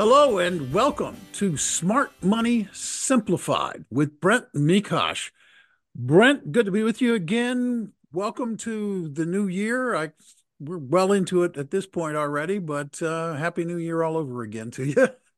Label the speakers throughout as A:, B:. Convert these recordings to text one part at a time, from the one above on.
A: Hello and welcome to Smart Money Simplified with Brent Mekosh. Brent, good to be with you again. Welcome to the new year. I we're well into it at this point already, but uh, happy new year all over again to you.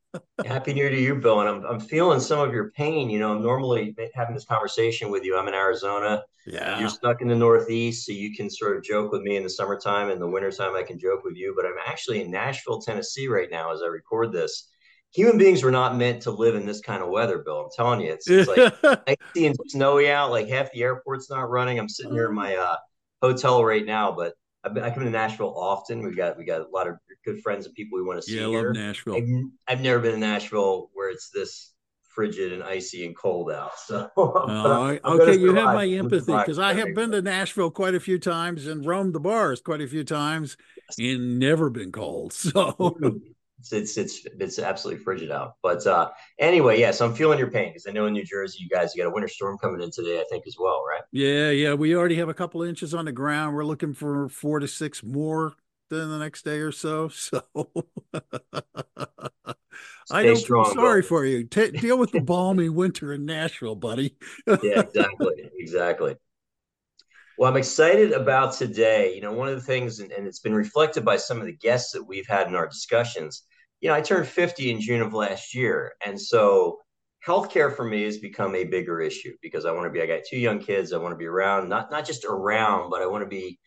B: happy new year to you, Bill. And I'm I'm feeling some of your pain. You know, I'm normally having this conversation with you. I'm in Arizona.
A: Yeah.
B: You're stuck in the Northeast, so you can sort of joke with me in the summertime. In the wintertime, I can joke with you. But I'm actually in Nashville, Tennessee right now as I record this. Human beings were not meant to live in this kind of weather, Bill. I'm telling you, it's, it's like icy and snowy out. Like half the airport's not running. I'm sitting here in my uh, hotel right now, but I've been, I come to Nashville often. We've got we got a lot of good friends and people we want to see.
A: Yeah, I
B: here.
A: love Nashville.
B: I've, I've, never been in Nashville where it's this frigid and icy and cold out. So,
A: uh, okay, you have my empathy because I have been to Nashville quite a few times and roamed the bars quite a few times and never been cold. So
B: it's it's it's, it's absolutely frigid out. But uh, anyway, yeah, so I'm feeling your pain because I know in New Jersey you guys you got a winter storm coming in today, I think as well, right?
A: Yeah, yeah, we already have a couple inches on the ground. We're looking for four to six more in the next day or so. So I don't strong, feel sorry for you. T- deal with the balmy winter in Nashville, buddy.
B: yeah, exactly, exactly. Well, I'm excited about today. You know, one of the things, and, and it's been reflected by some of the guests that we've had in our discussions. You know, I turned 50 in June of last year, and so healthcare for me has become a bigger issue because I want to be. I got two young kids. I want to be around, not not just around, but I want to be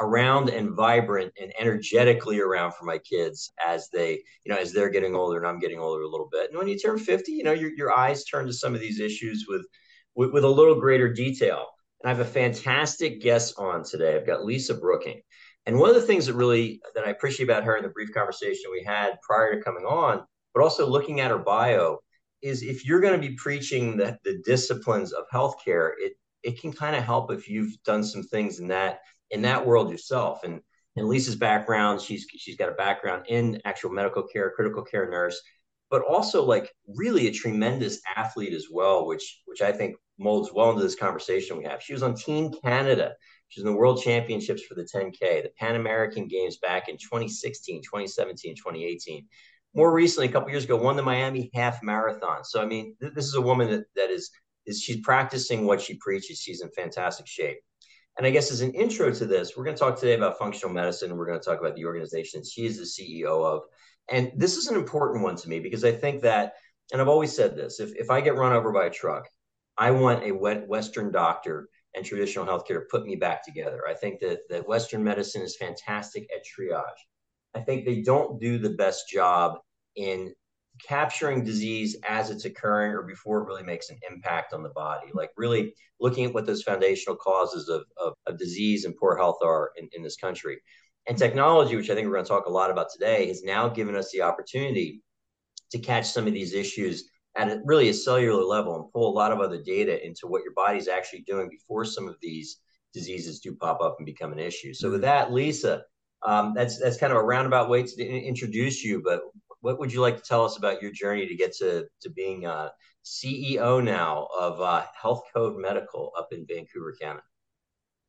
B: around and vibrant and energetically around for my kids as they, you know, as they're getting older and I'm getting older a little bit. And when you turn 50, you know, your, your eyes turn to some of these issues with, with, with a little greater detail. And I have a fantastic guest on today. I've got Lisa Brooking. And one of the things that really that I appreciate about her in the brief conversation we had prior to coming on, but also looking at her bio, is if you're going to be preaching the, the disciplines of healthcare, it it can kind of help if you've done some things in that in that world yourself. And in Lisa's background, she's she's got a background in actual medical care, critical care nurse, but also like really a tremendous athlete as well, which which I think molds well into this conversation we have. She was on Team Canada. She's in the World Championships for the 10K, the Pan American Games back in 2016, 2017, 2018. More recently, a couple years ago, won the Miami Half Marathon. So I mean, th- this is a woman that that is is she's practicing what she preaches. She's in fantastic shape. And I guess as an intro to this, we're going to talk today about functional medicine. We're going to talk about the organization she is the CEO of. And this is an important one to me because I think that, and I've always said this if, if I get run over by a truck, I want a Western doctor and traditional healthcare to put me back together. I think that, that Western medicine is fantastic at triage. I think they don't do the best job in capturing disease as it's occurring or before it really makes an impact on the body. Like really looking at what those foundational causes of, of, of disease and poor health are in, in this country. And technology which i think we're going to talk a lot about today has now given us the opportunity to catch some of these issues at a, really a cellular level and pull a lot of other data into what your body's actually doing before some of these diseases do pop up and become an issue. So with mm-hmm. that lisa um, that's that's kind of a roundabout way to introduce you but what would you like to tell us about your journey to get to to being a CEO now of uh, Healthcode Medical up in Vancouver, Canada?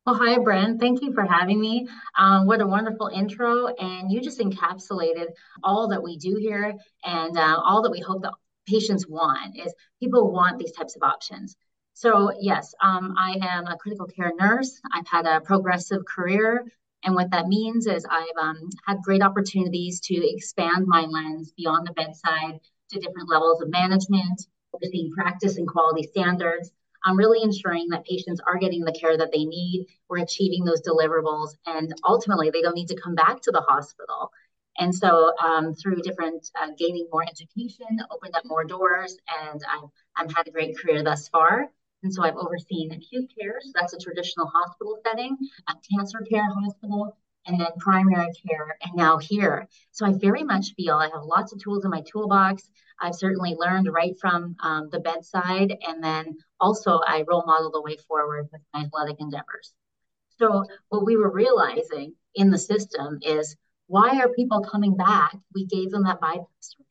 C: Well, hi, Brent. Thank you for having me. Um, what a wonderful intro. And you just encapsulated all that we do here and uh, all that we hope that patients want is people want these types of options. So yes, um, I am a critical care nurse. I've had a progressive career and what that means is I've um, had great opportunities to expand my lens beyond the bedside to different levels of management, overseeing practice and quality standards. I'm really ensuring that patients are getting the care that they need. We're achieving those deliverables, and ultimately, they don't need to come back to the hospital. And so, um, through different uh, gaining more education, opened up more doors, and I've, I've had a great career thus far. And so I've overseen acute care, so that's a traditional hospital setting, a cancer care hospital, and then primary care, and now here. So I very much feel I have lots of tools in my toolbox. I've certainly learned right from um, the bedside, and then also I role model the way forward with my athletic endeavors. So what we were realizing in the system is why are people coming back? We gave them that bypass surgery,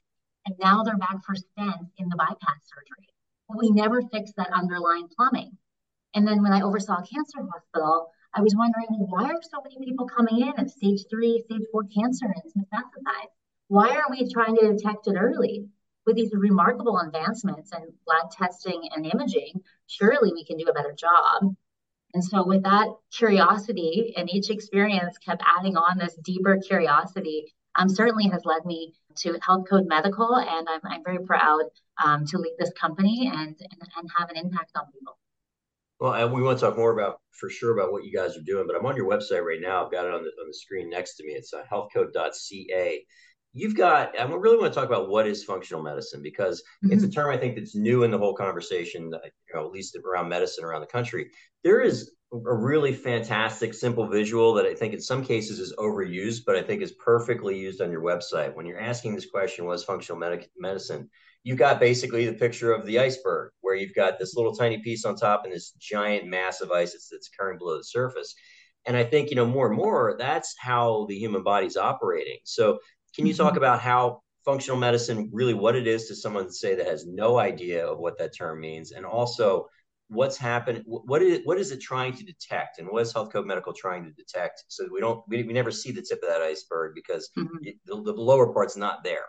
C: and now they're back for stents in the bypass surgery. But we never fixed that underlying plumbing. And then when I oversaw a cancer hospital, I was wondering why are so many people coming in at stage three, stage four cancer and it's metastasized? Why are we trying to detect it early? With these remarkable advancements in lab testing and imaging, surely we can do a better job. And so, with that curiosity, and each experience kept adding on this deeper curiosity, um, certainly has led me to Healthcode Medical. And I'm, I'm very proud um, to lead this company and, and, and have an impact on people.
B: Well, and we want to talk more about for sure about what you guys are doing, but I'm on your website right now. I've got it on the on the screen next to me. It's uh, healthcode.ca. You've got, I really want to talk about what is functional medicine because mm-hmm. it's a term I think that's new in the whole conversation, you know, at least around medicine around the country. There is a really fantastic, simple visual that I think in some cases is overused, but I think is perfectly used on your website. When you're asking this question, what is functional med- medicine? you've got basically the picture of the iceberg where you've got this little tiny piece on top and this giant mass of ice that's, that's occurring below the surface. And I think, you know, more and more, that's how the human body's operating. So can you talk mm-hmm. about how functional medicine really what it is to someone say that has no idea of what that term means and also what's happened what is what is it trying to detect and what is healthcode medical trying to detect so we don't we, we never see the tip of that iceberg because mm-hmm. the, the lower part's not there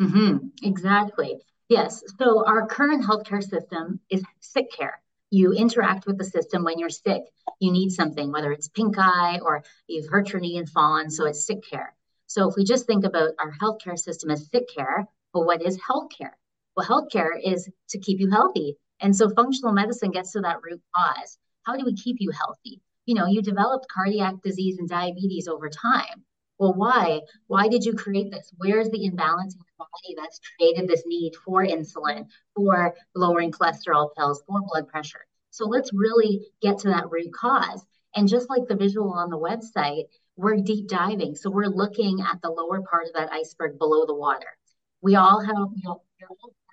C: Mm-hmm. Exactly. Yes. So our current healthcare system is sick care. You interact with the system when you're sick. You need something, whether it's pink eye or you've hurt your knee and fallen. So it's sick care. So if we just think about our healthcare system as sick care, well, what is healthcare? Well, healthcare is to keep you healthy. And so functional medicine gets to that root cause. How do we keep you healthy? You know, you developed cardiac disease and diabetes over time. Well, why? Why did you create this? Where's the imbalance in your body that's created this need for insulin, for lowering cholesterol pills, for blood pressure? So let's really get to that root cause. And just like the visual on the website, we're deep diving. So we're looking at the lower part of that iceberg below the water. We all have, you know,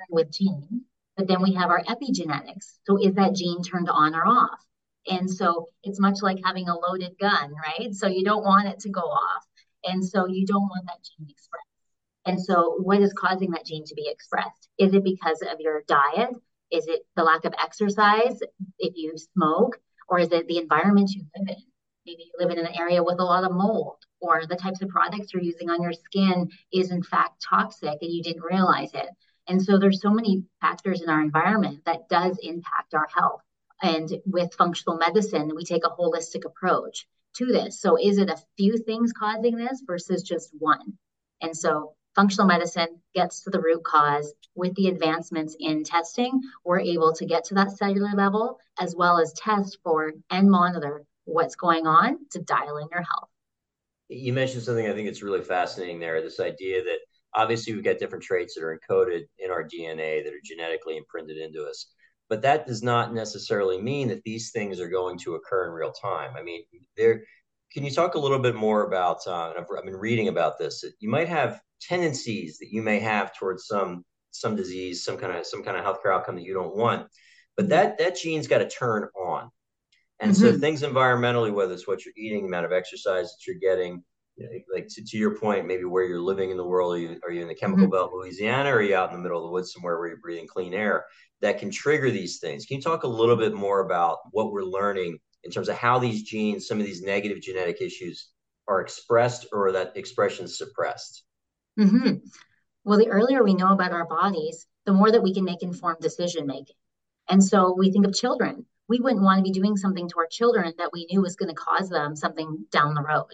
C: with genes, but then we have our epigenetics. So is that gene turned on or off? And so it's much like having a loaded gun, right? So you don't want it to go off. And so you don't want that gene expressed. And so, what is causing that gene to be expressed? Is it because of your diet? Is it the lack of exercise if you smoke? Or is it the environment you live in? Maybe you live in an area with a lot of mold, or the types of products you're using on your skin is in fact toxic and you didn't realize it. And so, there's so many factors in our environment that does impact our health. And with functional medicine, we take a holistic approach to this. So is it a few things causing this versus just one? And so functional medicine gets to the root cause. With the advancements in testing, we're able to get to that cellular level as well as test for and monitor what's going on to dial in your health.
B: You mentioned something I think it's really fascinating there this idea that obviously we've got different traits that are encoded in our DNA that are genetically imprinted into us. But that does not necessarily mean that these things are going to occur in real time. I mean, there. Can you talk a little bit more about? Uh, I've, I've been reading about this. That you might have tendencies that you may have towards some some disease, some kind of some kind of healthcare outcome that you don't want, but that that gene's got to turn on. And mm-hmm. so things environmentally, whether it's what you're eating, the amount of exercise that you're getting, you know, like to, to, your point, maybe where you're living in the world, are you, are you in the chemical mm-hmm. belt, Louisiana, or are you out in the middle of the woods somewhere where you're breathing clean air? that can trigger these things. Can you talk a little bit more about what we're learning in terms of how these genes, some of these negative genetic issues, are expressed or that expression suppressed?
C: Mm-hmm. Well, the earlier we know about our bodies, the more that we can make informed decision making. And so we think of children. We wouldn't want to be doing something to our children that we knew was going to cause them something down the road.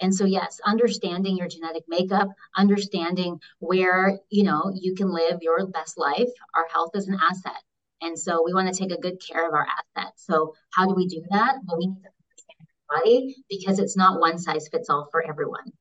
C: And so, yes, understanding your genetic makeup, understanding where, you know, you can live your best life. Our health is an asset. And so we want to take a good care of our assets. So how do we do that? Well, we need to understand your body because it's not one size fits all for everyone.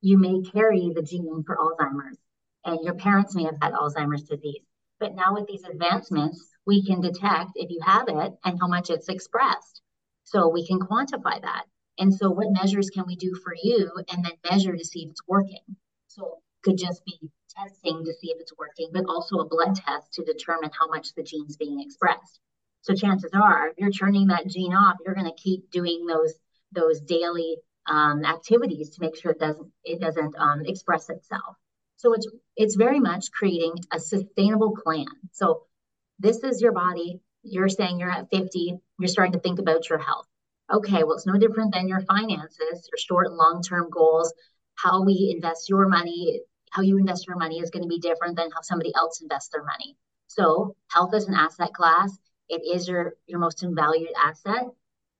C: You may carry the gene for Alzheimer's and your parents may have had Alzheimer's disease. But now with these advancements, we can detect if you have it and how much it's expressed. So we can quantify that. And so, what measures can we do for you and then measure to see if it's working? So, could just be testing to see if it's working, but also a blood test to determine how much the gene's being expressed. So chances are, if you're turning that gene off, you're going to keep doing those those daily um, activities to make sure it doesn't it doesn't um, express itself. So it's it's very much creating a sustainable plan. So this is your body. You're saying you're at 50. You're starting to think about your health. Okay, well it's no different than your finances, your short and long term goals. How we invest your money, how you invest your money is going to be different than how somebody else invests their money. So health is an asset class. It is your your most valued asset.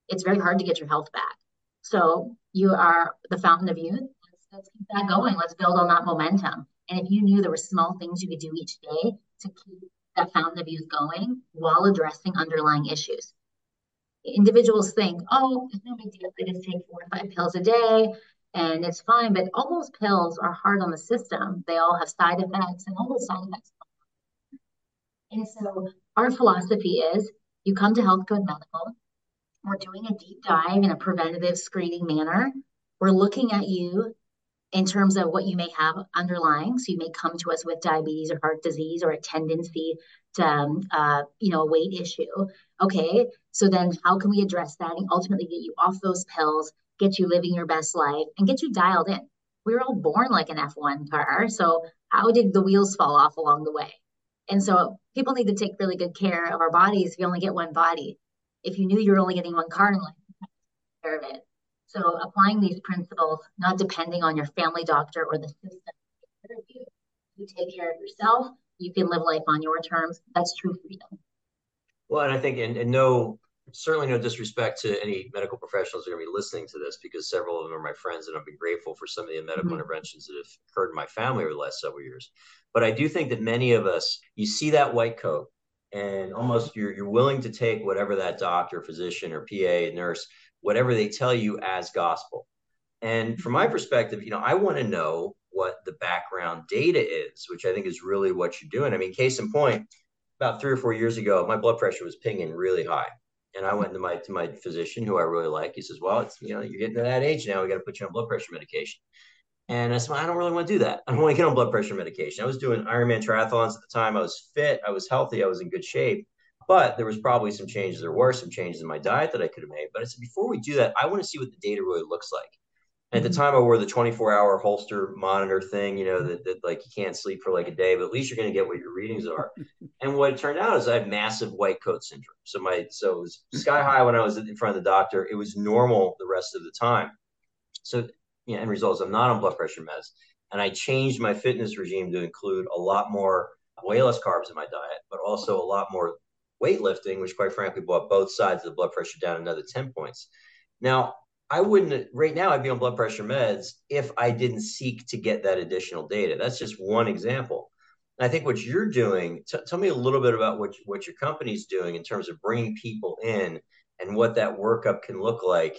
C: It's very hard to get your health back. So you are the fountain of youth. Let's, let's keep that going. Let's build on that momentum. And if you knew there were small things you could do each day to keep that of youth going while addressing underlying issues. Individuals think, oh, it's no big deal. I just take four or five pills a day and it's fine. But all those pills are hard on the system. They all have side effects, and all those side effects. And so our philosophy is you come to Healthcode Medical, we're doing a deep dive in a preventative screening manner. We're looking at you in terms of what you may have underlying. So you may come to us with diabetes or heart disease or a tendency to, um, uh, you know, a weight issue. Okay, so then how can we address that and ultimately get you off those pills, get you living your best life, and get you dialed in? We were all born like an F1 car. So how did the wheels fall off along the way? And so people need to take really good care of our bodies. You only get one body, if you knew you were only getting one car in life, care of it. So applying these principles, not depending on your family doctor or the system, you. you take care of yourself. You can live life on your terms. That's true freedom.
B: Well, and I think, and, and no, certainly no disrespect to any medical professionals who are going to be listening to this, because several of them are my friends, and I've been grateful for some of the medical mm-hmm. interventions that have occurred in my family over the last several years. But I do think that many of us, you see that white coat, and almost you're you're willing to take whatever that doctor, physician, or PA, and nurse, whatever they tell you as gospel. And from my mm-hmm. perspective, you know, I want to know what the background data is, which I think is really what you're doing. I mean, case in point, about three or four years ago, my blood pressure was pinging really high. And I went to my to my physician, who I really like. He says, "Well, it's you know you're getting to that age now. We got to put you on blood pressure medication." And I said, well, I don't really want to do that. I don't want to get on blood pressure medication. I was doing Ironman triathlons at the time. I was fit. I was healthy. I was in good shape. But there was probably some changes. There were some changes in my diet that I could have made. But I said, before we do that, I want to see what the data really looks like. And at the mm-hmm. time, I wore the 24 hour Holter monitor thing, you know, that, that like you can't sleep for like a day, but at least you're going to get what your readings are. and what it turned out is I have massive white coat syndrome. So my, so it was sky high when I was in front of the doctor. It was normal the rest of the time. So know, end results. I'm not on blood pressure meds. And I changed my fitness regime to include a lot more way less carbs in my diet, but also a lot more weightlifting, which quite frankly brought both sides of the blood pressure down another 10 points. Now, I wouldn't right now I'd be on blood pressure meds if I didn't seek to get that additional data. That's just one example. And I think what you're doing, t- tell me a little bit about what, what your company's doing in terms of bringing people in and what that workup can look like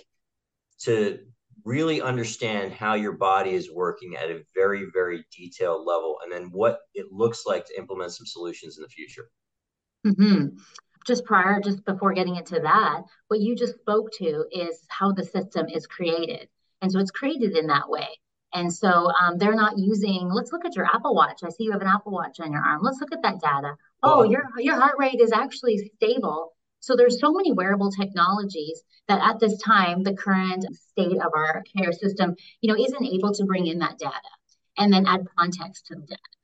B: to really understand how your body is working at a very, very detailed level, and then what it looks like to implement some solutions in the future.
C: Mm-hmm. Just prior, just before getting into that, what you just spoke to is how the system is created. And so it's created in that way. And so um, they're not using, let's look at your Apple Watch. I see you have an Apple Watch on your arm. Let's look at that data. Oh, your, your heart rate is actually stable so there's so many wearable technologies that at this time, the current state of our care system, you know, isn't able to bring in that data and then add context to the data.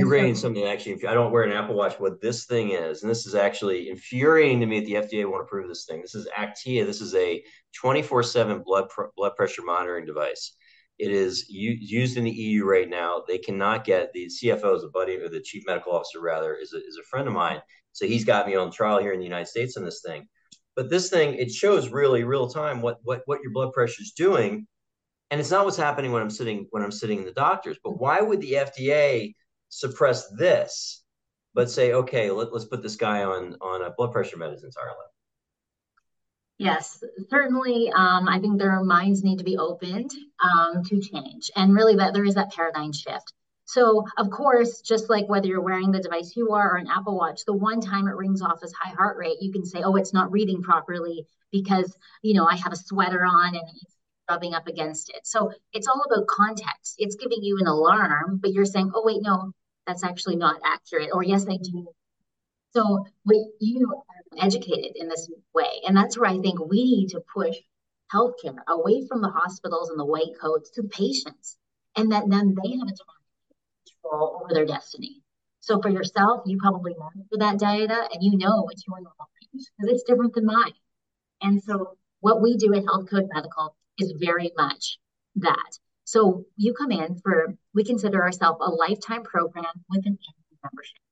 B: Bringing so, something actually. I don't wear an Apple Watch. What this thing is, and this is actually infuriating to me that the FDA want to approve this thing. This is Aktiia. This is a 24/7 blood pr- blood pressure monitoring device. It is u- used in the EU right now. They cannot get the CFO is a buddy, or the chief medical officer rather, is a, is a friend of mine. So he's got me on trial here in the United States on this thing. But this thing, it shows really real time what what what your blood pressure is doing, and it's not what's happening when I'm sitting when I'm sitting in the doctors. But why would the FDA suppress this, but say, okay, let, let's put this guy on on a blood pressure medicine entirely?
C: Yes, certainly. Um, I think their minds need to be opened um, to change, and really that there is that paradigm shift. So, of course, just like whether you're wearing the device you are or an Apple Watch, the one time it rings off as high heart rate, you can say, oh, it's not reading properly because, you know, I have a sweater on and it's rubbing up against it. So it's all about context. It's giving you an alarm, but you're saying, oh, wait, no, that's actually not accurate. Or yes, I do. So you are educated in this way. And that's where I think we need to push healthcare away from the hospitals and the white coats to patients. And that then they have a control over their destiny. So for yourself, you probably monitor that data and you know what's your normal range because it's different than mine. And so what we do at Healthcode Medical is very much that. So you come in for, we consider ourselves a lifetime program with an annual membership.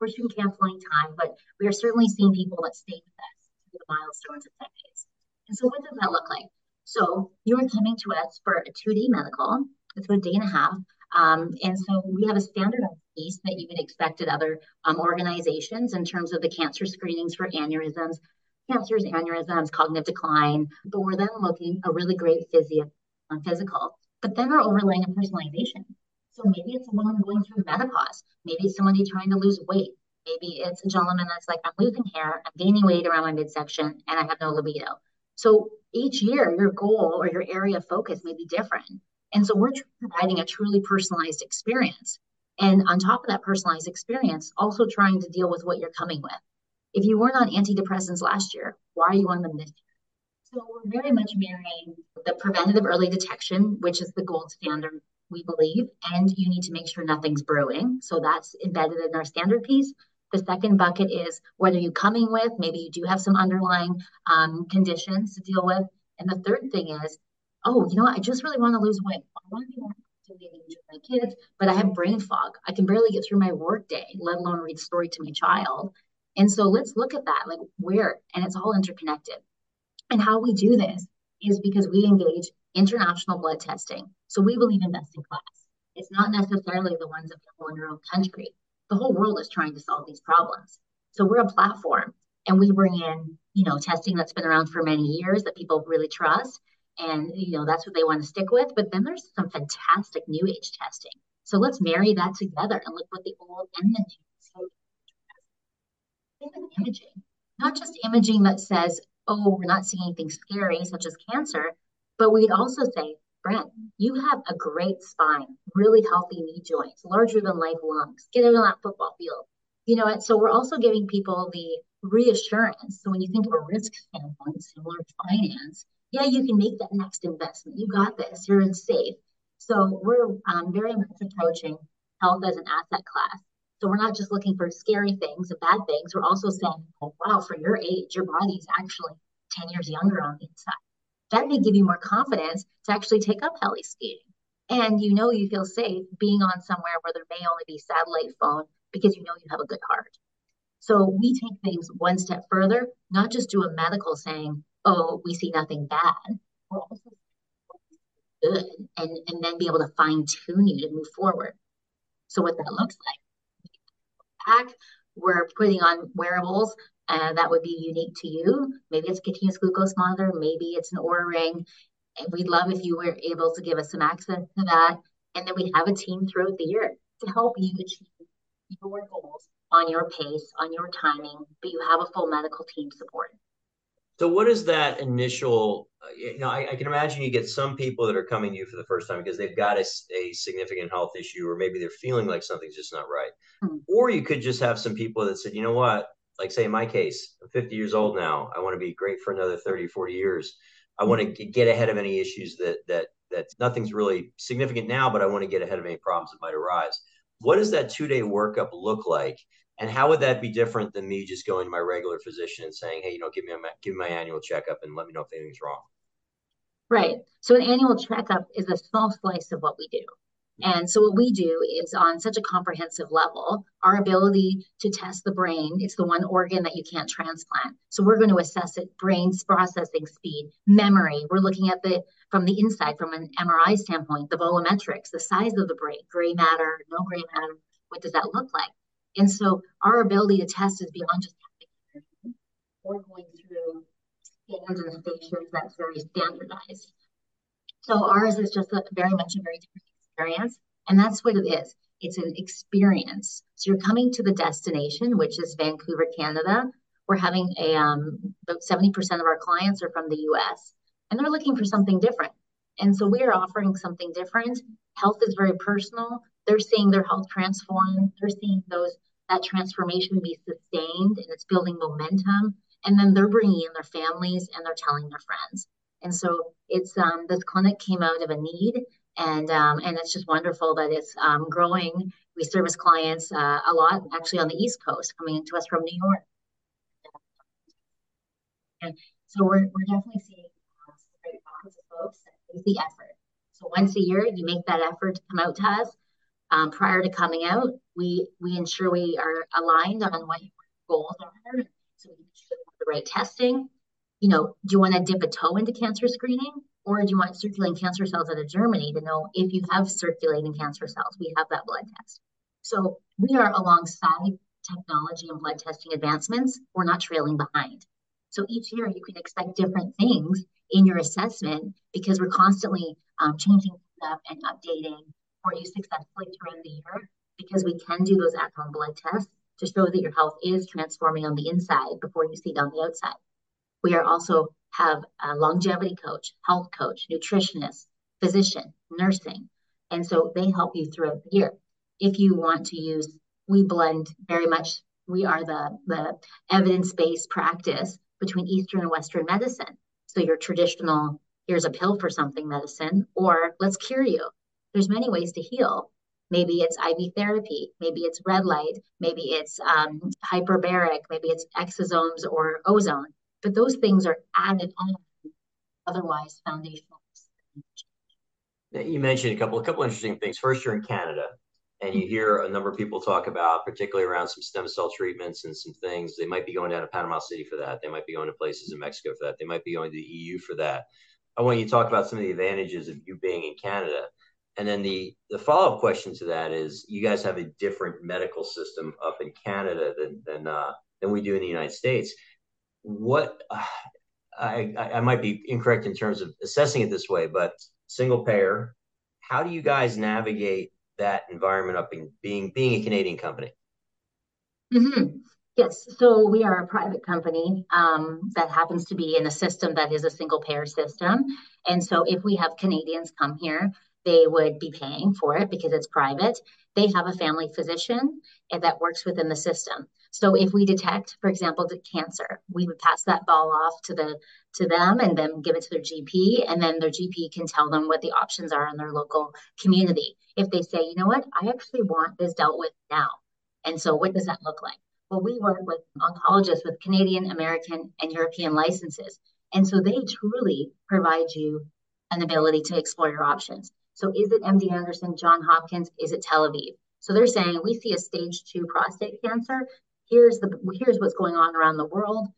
C: Of can cancel any time, but we are certainly seeing people that stay with us through the milestones of decades. And so what does that look like? So you are coming to us for a two-day medical. It's about a day and a half. Um, and so we have a standardized piece that you would expect at other um, organizations in terms of the cancer screenings for aneurysms, cancers, aneurysms, cognitive decline. But we're then looking a really great physio, um, physical. But then we're overlaying a personalization. So maybe it's a woman going through menopause. Maybe it's somebody trying to lose weight. Maybe it's a gentleman that's like, I'm losing hair, I'm gaining weight around my midsection, and I have no libido. So each year, your goal or your area of focus may be different. And so we're providing a truly personalized experience. And on top of that personalized experience, also trying to deal with what you're coming with. If you weren't on antidepressants last year, why are you on them this year? So we're very much marrying the preventative early detection, which is the gold standard, we believe, and you need to make sure nothing's brewing. So that's embedded in our standard piece. The second bucket is whether you're coming with, maybe you do have some underlying um, conditions to deal with. And the third thing is oh, you know what? I just really want to lose weight. I want to be more engaged with my kids, but I have brain fog. I can barely get through my work day, let alone read story to my child. And so let's look at that, like where, and it's all interconnected. And how we do this is because we engage international blood testing. So we believe in best in class. It's not necessarily the ones available in your own country. The whole world is trying to solve these problems. So we're a platform and we bring in, you know, testing that's been around for many years that people really trust and you know that's what they want to stick with but then there's some fantastic new age testing so let's marry that together and look what the old and the new so imaging not just imaging that says oh we're not seeing anything scary such as cancer but we'd also say brent you have a great spine really healthy knee joints larger than life lungs get out on that football field you know and so we're also giving people the reassurance so when you think of a risk standpoint similar to finance yeah, you can make that next investment. You got this. You're in safe. So we're um, very much approaching health as an asset class. So we're not just looking for scary things and bad things. We're also saying, oh, wow, for your age, your body's actually 10 years younger on the inside. That may give you more confidence to actually take up heli skiing. And you know you feel safe being on somewhere where there may only be satellite phone because you know you have a good heart. So we take things one step further, not just do a medical saying, oh, we see nothing bad, we're also good and, and then be able to fine tune you to move forward. So what that looks like, back, we're putting on wearables uh, that would be unique to you. Maybe it's a continuous glucose monitor, maybe it's an Oura ring. And we'd love if you were able to give us some access to that. And then we have a team throughout the year to help you achieve your goals on your pace, on your timing, but you have a full medical team support.
B: So what is that initial? Uh, you know, I, I, can imagine you get some people that are coming to you for the first time because they've got a, a significant health issue, or maybe they're feeling like something's just not right. Mm-hmm. Or you could just have some people that said, you know what, like say in my case, I'm 50 years old now. I want to be great for another 30, 40 years. I want to get ahead of any issues that that that nothing's really significant now, but I want to get ahead of any problems that might arise. What does that two day workup look like? And how would that be different than me just going to my regular physician and saying, "Hey, you know, give me a give me my annual checkup and let me know if anything's wrong."
C: Right. So an annual checkup is a small slice of what we do. And so what we do is on such a comprehensive level, our ability to test the brain, it's the one organ that you can't transplant. So we're going to assess it, brain's processing speed, memory. We're looking at the from the inside, from an MRI standpoint, the volumetrics, the size of the brain, gray matter, no gray matter. What does that look like? And so our ability to test is beyond just having or going through scans and stations that's very standardized. So ours is just a, very much a very different experience. And that's what it is. it's an experience. So you're coming to the destination, which is Vancouver, Canada. We're having a um, about 70% of our clients are from the US and they're looking for something different. And so we are offering something different. Health is very personal. They're seeing their health transform. They're seeing those that transformation be sustained and it's building momentum. And then they're bringing in their families and they're telling their friends. And so it's um, this clinic came out of a need, and um, and it's just wonderful that it's um, growing. We service clients uh, a lot, actually on the East Coast, coming to us from New York. And so we're, we're definitely seeing uh, great pockets of folks that the effort. So once a year, you make that effort to come out to us. Um, prior to coming out, we we ensure we are aligned on what your goals are, so we the right testing you know, do you want to dip a toe into cancer screening? Or do you want circulating cancer cells out of Germany to know if you have circulating cancer cells? We have that blood test. So we are alongside technology and blood testing advancements. We're not trailing behind. So each year you can expect different things in your assessment because we're constantly um, changing stuff and updating for you successfully throughout the year because we can do those at-home blood tests to show that your health is transforming on the inside before you see it on the outside. We are also have a longevity coach, health coach, nutritionist, physician, nursing. And so they help you throughout the year. If you want to use, we blend very much, we are the, the evidence-based practice between Eastern and Western medicine. So your traditional, here's a pill for something medicine, or let's cure you. There's many ways to heal. Maybe it's IV therapy, maybe it's red light, maybe it's um, hyperbaric, maybe it's exosomes or ozone but those things are added on otherwise foundational.
B: You mentioned a couple a couple interesting things. First, you're in Canada, and you hear a number of people talk about, particularly around some stem cell treatments and some things. They might be going down to Panama City for that. They might be going to places in Mexico for that. They might be going to the EU for that. I want you to talk about some of the advantages of you being in Canada. And then the the follow up question to that is, you guys have a different medical system up in Canada than than uh, than we do in the United States what I, I might be incorrect in terms of assessing it this way, but single payer, how do you guys navigate that environment up in being being a Canadian company?
C: Mm-hmm. Yes, so we are a private company um, that happens to be in a system that is a single payer system. And so if we have Canadians come here, they would be paying for it because it's private. They have a family physician that works within the system. So if we detect, for example, cancer, we would pass that ball off to the to them and then give it to their GP, and then their GP can tell them what the options are in their local community. If they say, you know what, I actually want this dealt with now. And so what does that look like? Well, we work with oncologists with Canadian, American, and European licenses. And so they truly provide you an ability to explore your options. So is it MD Anderson, John Hopkins? Is it Tel Aviv? So they're saying we see a stage two prostate cancer. Here's the here's what's going on around the world.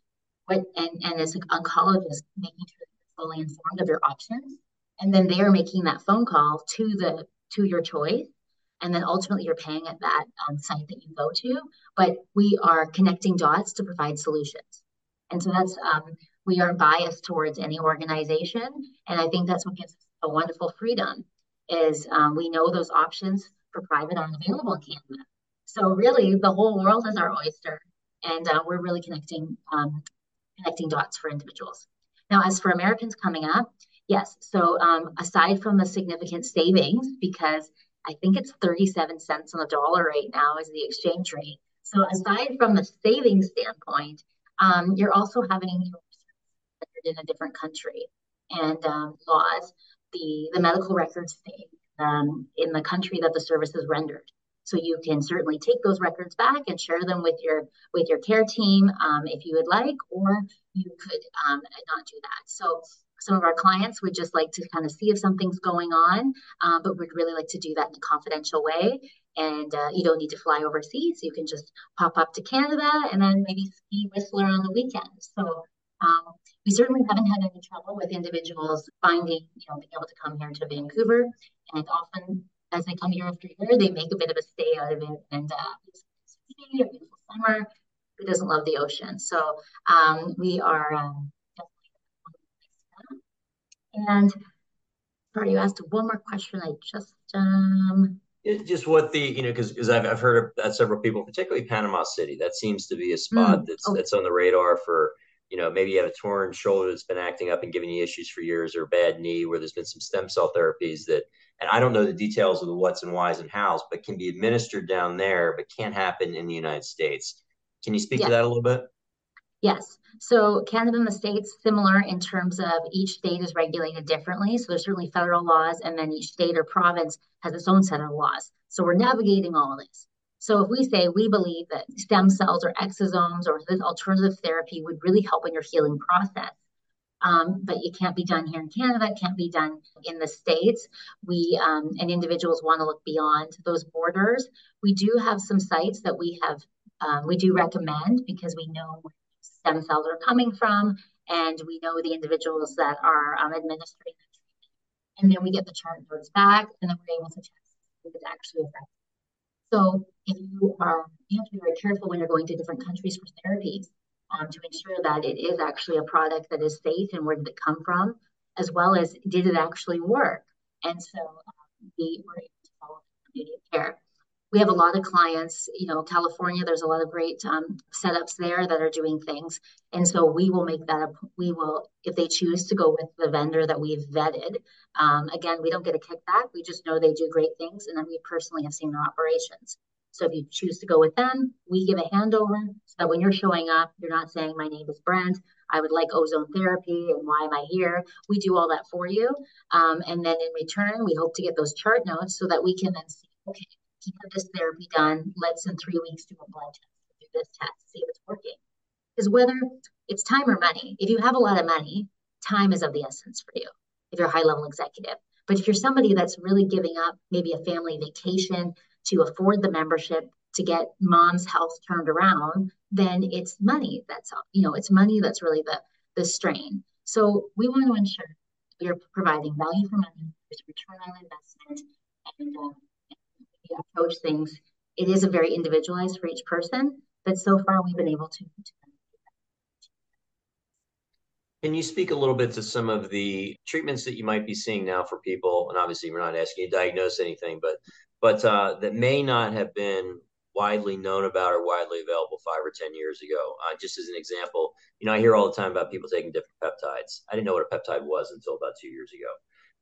C: What and and as an oncologist making sure you're fully informed of your options. And then they are making that phone call to the to your choice. And then ultimately you're paying at that um, site that you go to. But we are connecting dots to provide solutions. And so that's um, we are biased towards any organization. And i think that's what gives us a wonderful freedom is um, we know those options for private aren't available in canada so really, the whole world is our oyster, and uh, we're really connecting um, connecting dots for individuals. Now, as for Americans coming up, yes. So um, aside from the significant savings, because I think it's 37 cents on the dollar right now is the exchange rate. So aside from the savings standpoint, um, you're also having in a different country and um, laws. The the medical records stay um, in the country that the service is rendered. So you can certainly take those records back and share them with your with your care team um, if you would like, or you could um, not do that. So some of our clients would just like to kind of see if something's going on, uh, but would really like to do that in a confidential way. And uh, you don't need to fly overseas. You can just pop up to Canada and then maybe ski Whistler on the weekend. So um, we certainly haven't had any trouble with individuals finding, you know, being able to come here to Vancouver. And often as they come year after year, they make a bit of a stay out of it. And uh, it's a beautiful summer. Who doesn't love the ocean? So um, we are um, and sorry, you asked one more question. I just um.
B: Just what the you know because I've I've heard of several people, particularly Panama City. That seems to be a spot mm. that's oh. that's on the radar for you know maybe you have a torn shoulder that's been acting up and giving you issues for years, or a bad knee where there's been some stem cell therapies that and I don't know the details of the what's and whys and hows, but can be administered down there, but can't happen in the United States. Can you speak to that a little bit?
C: Yes. So Canada and the states similar in terms of each state is regulated differently. So there's certainly federal laws, and then each state or province has its own set of laws. So we're navigating all of this. So if we say we believe that stem cells or exosomes or this alternative therapy would really help in your healing process, um, but it can't be done here in Canada, it can't be done in the States. We um, and individuals want to look beyond those borders. We do have some sites that we have um, we do recommend because we know where stem cells are coming from and we know the individuals that are um, administering the treatment. And then we get the chart notes back and then we're able to test if it's actually effective. So if you are, you have to be very careful when you're going to different countries for therapies um, to ensure that it is actually a product that is safe and where did it come from, as well as did it actually work. And so um, we were able to follow community of care. We have a lot of clients, you know, California, there's a lot of great um, setups there that are doing things. And so we will make that, a, we will, if they choose to go with the vendor that we've vetted, um, again, we don't get a kickback. We just know they do great things. And then we personally have seen their operations. So if you choose to go with them, we give a handover so that when you're showing up, you're not saying, My name is Brent. I would like ozone therapy and why am I here? We do all that for you. Um, and then in return, we hope to get those chart notes so that we can then see, okay, keep this therapy done. Let's in three weeks do a blood test, do this test, see if it's working. Because whether it's time or money, if you have a lot of money, time is of the essence for you if you're a high level executive. But if you're somebody that's really giving up maybe a family vacation, to afford the membership to get mom's health turned around, then it's money. That's you know, it's money that's really the the strain. So we want to ensure we are providing value for money, return on investment, and uh, we approach things. It is a very individualized for each person, but so far we've been able to, to
B: can you speak a little bit to some of the treatments that you might be seeing now for people? And obviously, we're not asking you to diagnose anything, but but uh, that may not have been widely known about or widely available five or 10 years ago. Uh, just as an example, you know, I hear all the time about people taking different peptides. I didn't know what a peptide was until about two years ago.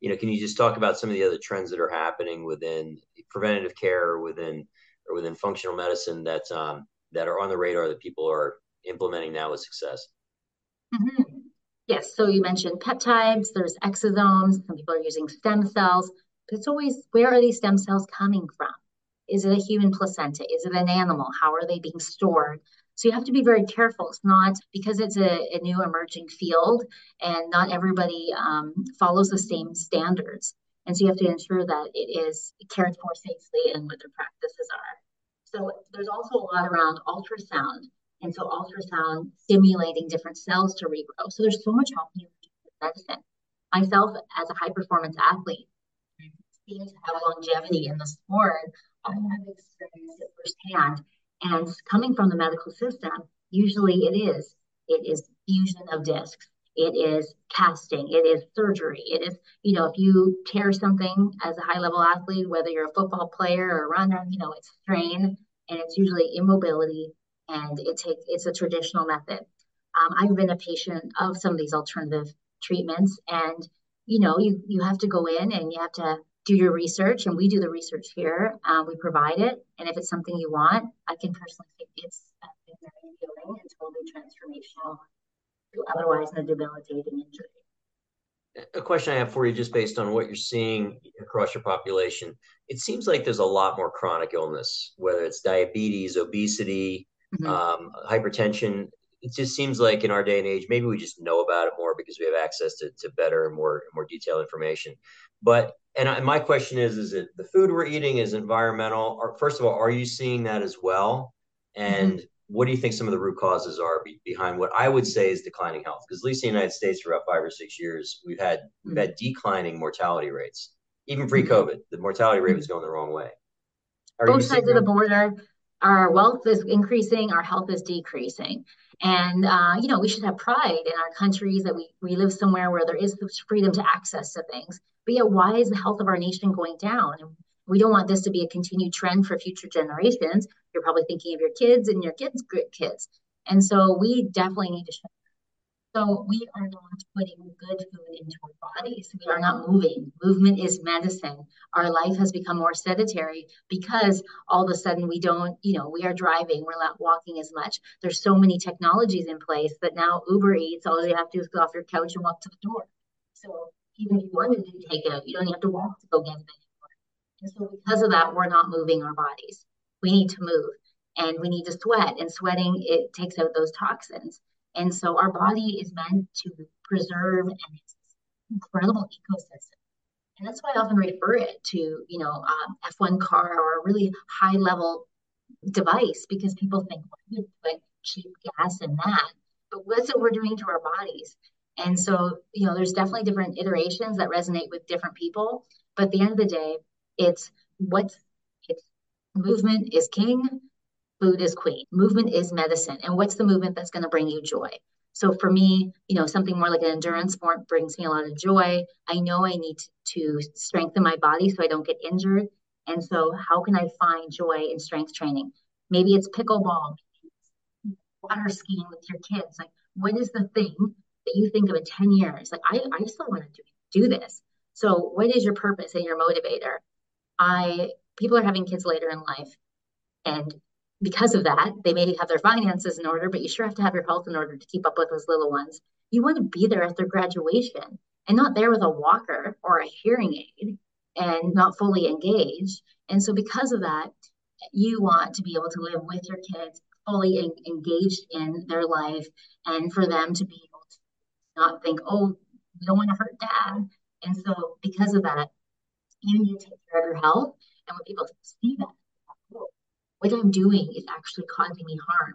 B: You know, can you just talk about some of the other trends that are happening within preventative care or within or within functional medicine that um, that are on the radar that people are implementing now with success?
C: Mm-hmm. Yes. So you mentioned peptides. There's exosomes. Some people are using stem cells. It's always where are these stem cells coming from? Is it a human placenta? Is it an animal? How are they being stored? So you have to be very careful. It's not because it's a, a new emerging field and not everybody um, follows the same standards. And so you have to ensure that it is cared for safely and what their practices are. So there's also a lot around ultrasound. And so ultrasound stimulating different cells to regrow. So there's so much happening in medicine. Myself as a high performance athlete, seem to have longevity in the sport, I have experienced it firsthand. And coming from the medical system, usually it is. It is fusion of discs. It is casting. It is surgery. It is, you know, if you tear something as a high level athlete, whether you're a football player or a runner, you know, it's strain and it's usually immobility and it takes, it's a traditional method. Um, I've been a patient of some of these alternative treatments and, you know, you, you have to go in and you have to do your research and we do the research here uh, we provide it and if it's something you want i can personally think it's uh, very healing and totally transformational to otherwise a debilitating injury
B: a question i have for you just based on what you're seeing across your population it seems like there's a lot more chronic illness whether it's diabetes obesity mm-hmm. um, hypertension it just seems like in our day and age, maybe we just know about it more because we have access to, to better and more more detailed information. But and, I, my question is: Is it the food we're eating is environmental? Or first of all, are you seeing that as well? And mm-hmm. what do you think some of the root causes are be, behind what I would say is declining health? Because at least in the United States, for about five or six years, we've had mm-hmm. we've had declining mortality rates. Even pre-COVID, the mortality rate was going the wrong way.
C: Are Both sides of the border, our wealth is increasing, our health is decreasing. And, uh, you know, we should have pride in our countries that we, we live somewhere where there is freedom to access to things. But yet, why is the health of our nation going down? And, We don't want this to be a continued trend for future generations. You're probably thinking of your kids and your kids' kids. And so we definitely need to so we are not putting good food into our bodies. We are not moving. Movement is medicine. Our life has become more sedentary because all of a sudden we don't, you know, we are driving, we're not walking as much. There's so many technologies in place that now Uber Eats, all you have to do is go off your couch and walk to the door. So even if you wanted to take it, you don't have to walk to go get it anymore. And so because of that, we're not moving our bodies. We need to move and we need to sweat. And sweating, it takes out those toxins. And so our body is meant to preserve it's incredible ecosystem. And that's why I often refer it to, you know, um, F1 car or a really high level device because people think, well, you put cheap gas in that. But what's it we're doing to our bodies? And so, you know, there's definitely different iterations that resonate with different people. But at the end of the day, it's what's it's movement is king, food is queen. Movement is medicine. And what's the movement that's going to bring you joy? So for me, you know, something more like an endurance sport brings me a lot of joy. I know I need to strengthen my body so I don't get injured. And so how can I find joy in strength training? Maybe it's pickleball, water skiing with your kids. Like, what is the thing that you think of in 10 years? Like, I, I still want to do, do this. So what is your purpose and your motivator? I people are having kids later in life and because of that, they may have their finances in order, but you sure have to have your health in order to keep up with those little ones. You want to be there at their graduation and not there with a walker or a hearing aid and not fully engaged. And so, because of that, you want to be able to live with your kids fully en- engaged in their life and for them to be able to not think, oh, we don't want to hurt dad. And so, because of that, you need to take care of your health. And when people see that, what I'm doing is actually causing me harm.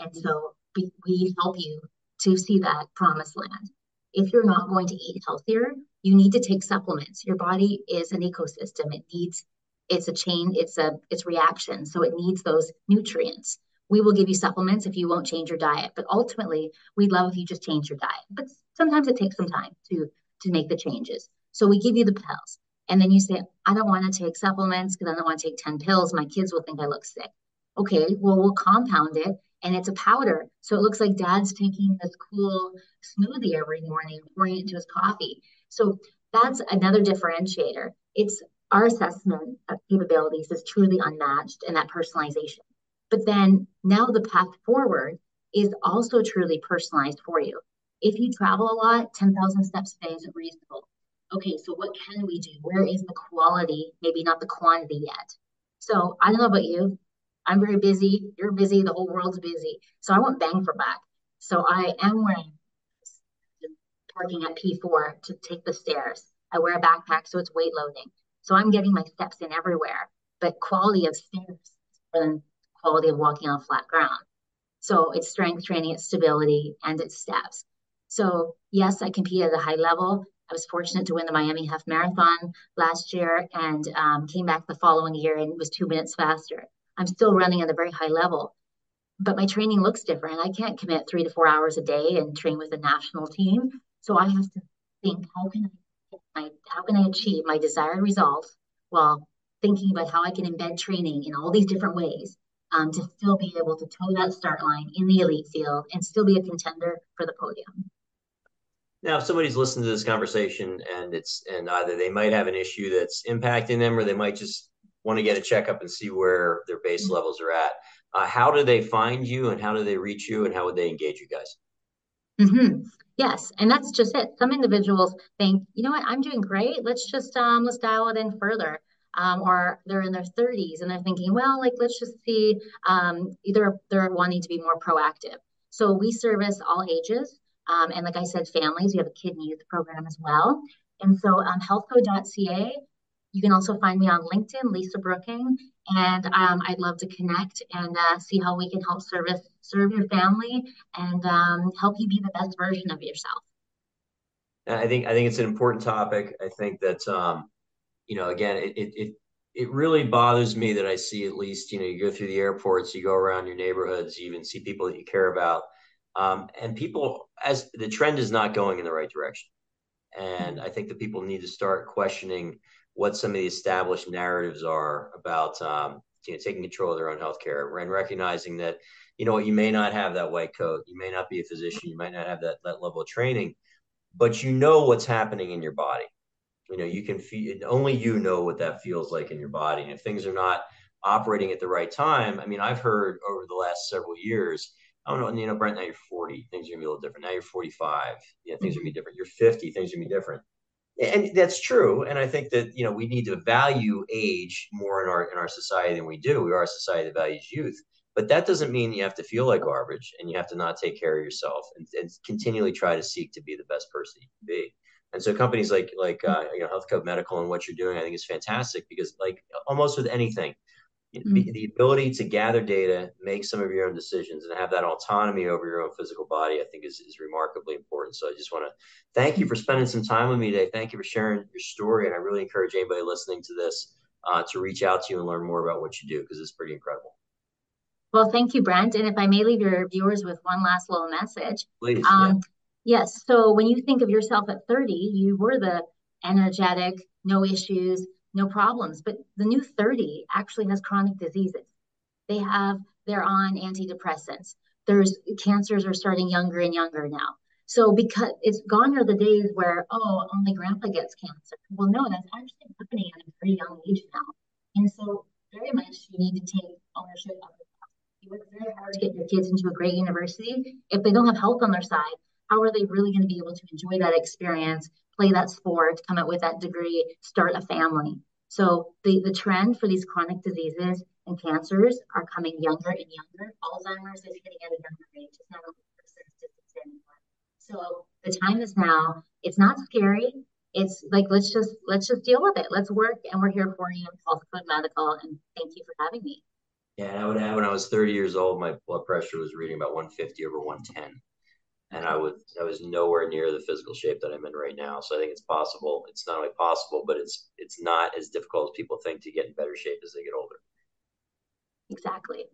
C: And so we, we help you to see that promised land. If you're not going to eat healthier, you need to take supplements. Your body is an ecosystem. It needs it's a chain, it's a it's reaction. So it needs those nutrients. We will give you supplements if you won't change your diet. But ultimately, we'd love if you just change your diet. But sometimes it takes some time to to make the changes. So we give you the pills. And then you say, I don't want to take supplements because I don't want to take 10 pills. My kids will think I look sick. Okay, well, we'll compound it and it's a powder. So it looks like dad's taking this cool smoothie every morning, pouring it into his coffee. So that's another differentiator. It's our assessment of capabilities is truly unmatched in that personalization. But then now the path forward is also truly personalized for you. If you travel a lot, 10,000 steps a day is reasonable okay, so what can we do? Where is the quality? Maybe not the quantity yet. So I don't know about you. I'm very busy. You're busy. The whole world's busy. So I want bang for buck. So I am wearing parking at P4 to take the stairs. I wear a backpack, so it's weight loading. So I'm getting my steps in everywhere. But quality of stairs is than quality of walking on flat ground. So it's strength training, it's stability, and it's steps. So yes, I compete at a high level. I was fortunate to win the Miami Half Marathon last year and um, came back the following year and was two minutes faster. I'm still running at a very high level, but my training looks different. I can't commit three to four hours a day and train with a national team. So I have to think how can I how can I achieve my desired results while thinking about how I can embed training in all these different ways um, to still be able to toe that start line in the elite field and still be a contender for the podium.
B: Now, if somebody's listening to this conversation and it's and either they might have an issue that's impacting them, or they might just want to get a checkup and see where their base mm-hmm. levels are at. Uh, how do they find you, and how do they reach you, and how would they engage you guys?
C: Mm-hmm. Yes, and that's just it. Some individuals think, you know what, I'm doing great. Let's just um, let's dial it in further. Um, or they're in their 30s and they're thinking, well, like let's just see. Um, either they're wanting to be more proactive. So we service all ages. Um, and like I said, families, we have a kidney youth program as well. And so um, healthco.ca, you can also find me on LinkedIn, Lisa Brooking, and um, I'd love to connect and uh, see how we can help service serve your family and um, help you be the best version of yourself.
B: I think I think it's an important topic. I think that um, you know, again, it, it it it really bothers me that I see at least you know you go through the airports, you go around your neighborhoods, you even see people that you care about um, and people, as the trend is not going in the right direction. And I think that people need to start questioning what some of the established narratives are about um, you know, taking control of their own healthcare and recognizing that you know you may not have that white coat, you may not be a physician, you might not have that that level of training, but you know what's happening in your body. You know, you can feel only you know what that feels like in your body. And if things are not operating at the right time, I mean, I've heard over the last several years, I don't know, you know, Brent, now you're 40, things are gonna be a little different. Now you're 45, yeah, things are gonna be different. You're 50, things are gonna be different. And that's true. And I think that, you know, we need to value age more in our in our society than we do. We are a society that values youth. But that doesn't mean you have to feel like garbage and you have to not take care of yourself and, and continually try to seek to be the best person you can be. And so companies like like uh, you know Healthcode Medical and what you're doing, I think is fantastic because like almost with anything, mm-hmm. the, the, ability to gather data, make some of your own decisions, and have that autonomy over your own physical body, I think is, is remarkably important. So I just want to thank you for spending some time with me today. Thank you for sharing your story, and I really encourage anybody listening to this uh, to reach out to you and learn more about what you do because it's pretty incredible.
C: Well, thank you, Brent. And if I may leave your viewers with one last little message.
B: Please. Um, yeah
C: Yes. So when you think of yourself at 30, you were the energetic, no issues, no problems. But the new 30 actually has chronic diseases. They have, they're on antidepressants. There's cancers are starting younger and younger now. So because it's gone are the days where, oh, only grandpa gets cancer. Well, no, that's actually happening at a very young age now. And so very much you need to take ownership of it. You work very hard to get your kids into a great university. If they don't have health on their side, how are they really going to be able to enjoy that experience, play that sport, come out with that degree, start a family? So the, the trend for these chronic diseases and cancers are coming younger and younger. Alzheimer's is hitting at a younger age. It's not a persistent anymore. So the time is now. It's not scary. It's like let's just let's just deal with it. Let's work, and we're here for you, Health Code Medical, and thank you for having me.
B: Yeah, I would have when I was 30 years old, my blood pressure was reading about 150 over 110 and I was I was nowhere near the physical shape that I'm in right now. So I think it's possible. It's not only possible, but it's it's not as difficult as people think to get in better shape as they get older.
C: Exactly.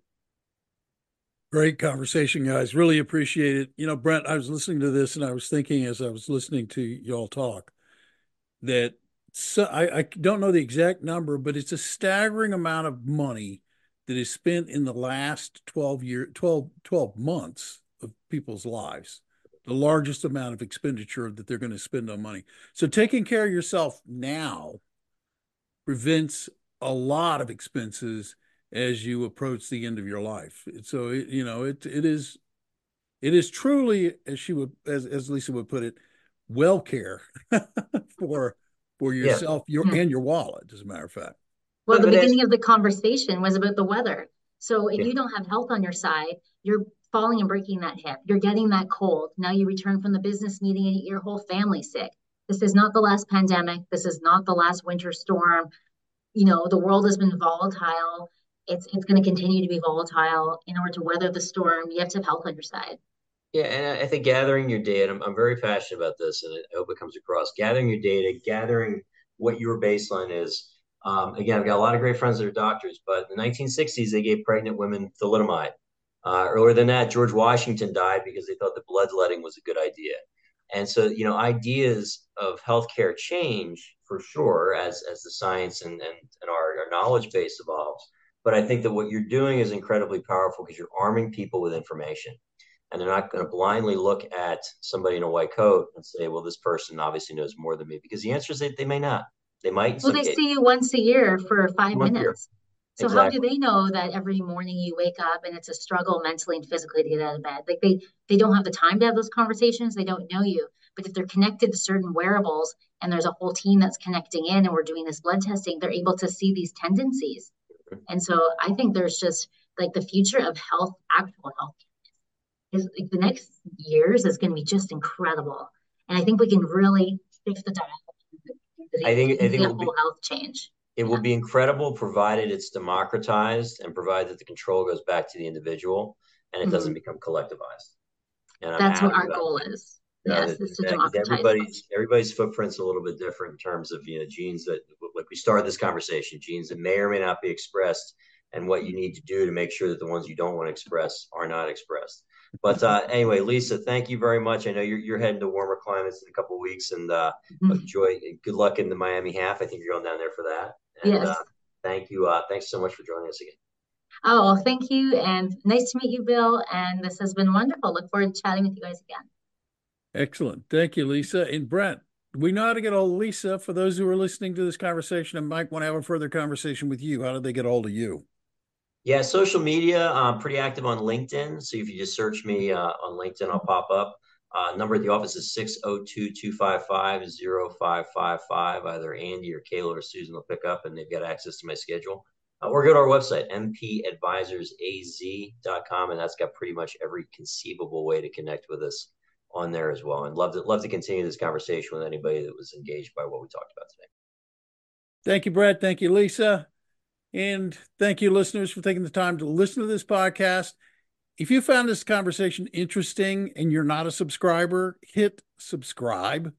A: Great conversation, guys. Really appreciate it. You know, Brent, I was listening to this and I was thinking as I was listening to y'all talk that so I, I don't know the exact number, but it's a staggering amount of money that is spent in the last 12 year 12, 12 months of people's lives the largest amount of expenditure that they're going to spend on money. So taking care of yourself now prevents a lot of expenses as you approach the end of your life. So it, you know it it is it is truly as she would as as Lisa would put it, well care for for yourself yeah. your and your wallet as a matter of fact.
C: Well, the beginning of the conversation was about the weather. So if yeah. you don't have health on your side, you're falling and breaking that hip. You're getting that cold. Now you return from the business meeting and your whole family's sick. This is not the last pandemic. This is not the last winter storm. You know, the world has been volatile. It's it's going to continue to be volatile. In order to weather the storm, you have to have health on your side.
B: Yeah, and I think gathering your data, I'm, I'm very passionate about this, and I hope it comes across. Gathering your data, gathering what your baseline is. Um, again, I've got a lot of great friends that are doctors, but in the 1960s, they gave pregnant women thalidomide. Uh, earlier than that, George Washington died because they thought that bloodletting was a good idea. And so, you know, ideas of healthcare change for sure as, as the science and, and, and our, our knowledge base evolves. But I think that what you're doing is incredibly powerful because you're arming people with information. And they're not going to blindly look at somebody in a white coat and say, well, this person obviously knows more than me. Because the answer is that they may not. They might.
C: Well, they see you once a year for five minutes. So exactly. how do they know that every morning you wake up and it's a struggle mentally and physically to get out of bed? Like they they don't have the time to have those conversations. They don't know you. But if they're connected to certain wearables and there's a whole team that's connecting in and we're doing this blood testing, they're able to see these tendencies. And so I think there's just like the future of health, actual health is like the next years is going to be just incredible. And I think we can really shift the dial.
B: I think I think
C: a whole health change.
B: It will be incredible provided it's democratized and provided that the control goes back to the individual and it mm-hmm. doesn't become collectivized.
C: And That's what our goal is. yes, it's to democratize.
B: Everybody's everybody's footprint's a little bit different in terms of you know genes that like we started this conversation, genes that may or may not be expressed, and what you need to do to make sure that the ones you don't want to express are not expressed. But uh, anyway, Lisa, thank you very much. I know you're you're heading to warmer climates in a couple of weeks, and uh, mm-hmm. enjoy. Good luck in the Miami half. I think you're going down there for that. And,
C: yes.
B: Uh, thank you. Uh, thanks so much for joining us again.
C: Oh, well, thank you, and nice to meet you, Bill. And this has been wonderful. Look forward to chatting with you guys again.
A: Excellent. Thank you, Lisa and Brent. We know how to get hold of Lisa. For those who are listening to this conversation and might want to have a further conversation with you, how do they get hold of you?
B: Yeah, social media. I'm pretty active on LinkedIn. So if you just search me uh, on LinkedIn, I'll pop up. Uh, number at the office is 602-255-0555. Either Andy or Kayla or Susan will pick up and they've got access to my schedule. Uh, or go to our website, mpadvisorsaz.com, and that's got pretty much every conceivable way to connect with us on there as well. And love to love to continue this conversation with anybody that was engaged by what we talked about today.
A: Thank you, Brett. Thank you, Lisa. And thank you, listeners, for taking the time to listen to this podcast. If you found this conversation interesting and you're not a subscriber, hit subscribe.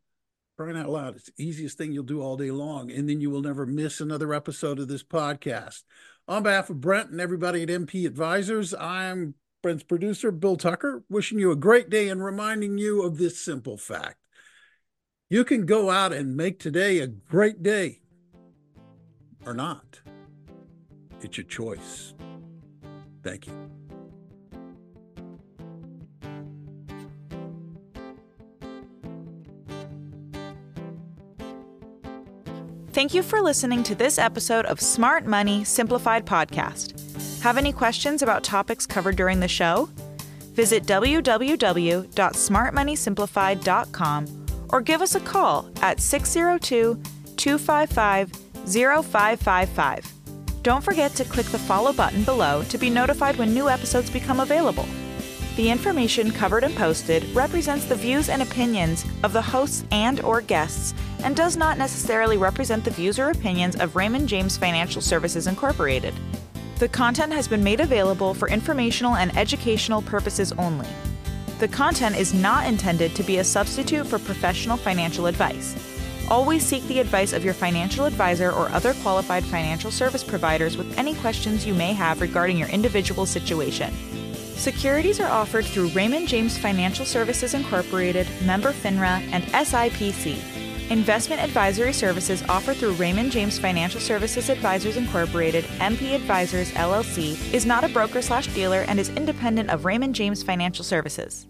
A: Crying out loud, it's the easiest thing you'll do all day long. And then you will never miss another episode of this podcast. On behalf of Brent and everybody at MP Advisors, I'm Brent's producer, Bill Tucker, wishing you a great day and reminding you of this simple fact. You can go out and make today a great day or not. It's your choice. Thank you.
D: Thank you for listening to this episode of Smart Money Simplified Podcast. Have any questions about topics covered during the show? Visit www.smartmoneysimplified.com or give us a call at 602 255 0555. Don't forget to click the follow button below to be notified when new episodes become available. The information covered and posted represents the views and opinions of the hosts and or guests and does not necessarily represent the views or opinions of Raymond James Financial Services Incorporated. The content has been made available for informational and educational purposes only. The content is not intended to be a substitute for professional financial advice. Always seek the advice of your financial advisor or other qualified financial service providers with any questions you may have regarding your individual situation. Securities are offered through Raymond James Financial Services Incorporated, member FINRA, and SIPC. Investment advisory services offered through Raymond James Financial Services Advisors Incorporated, MP Advisors LLC, is not a broker slash dealer and is independent of Raymond James Financial Services.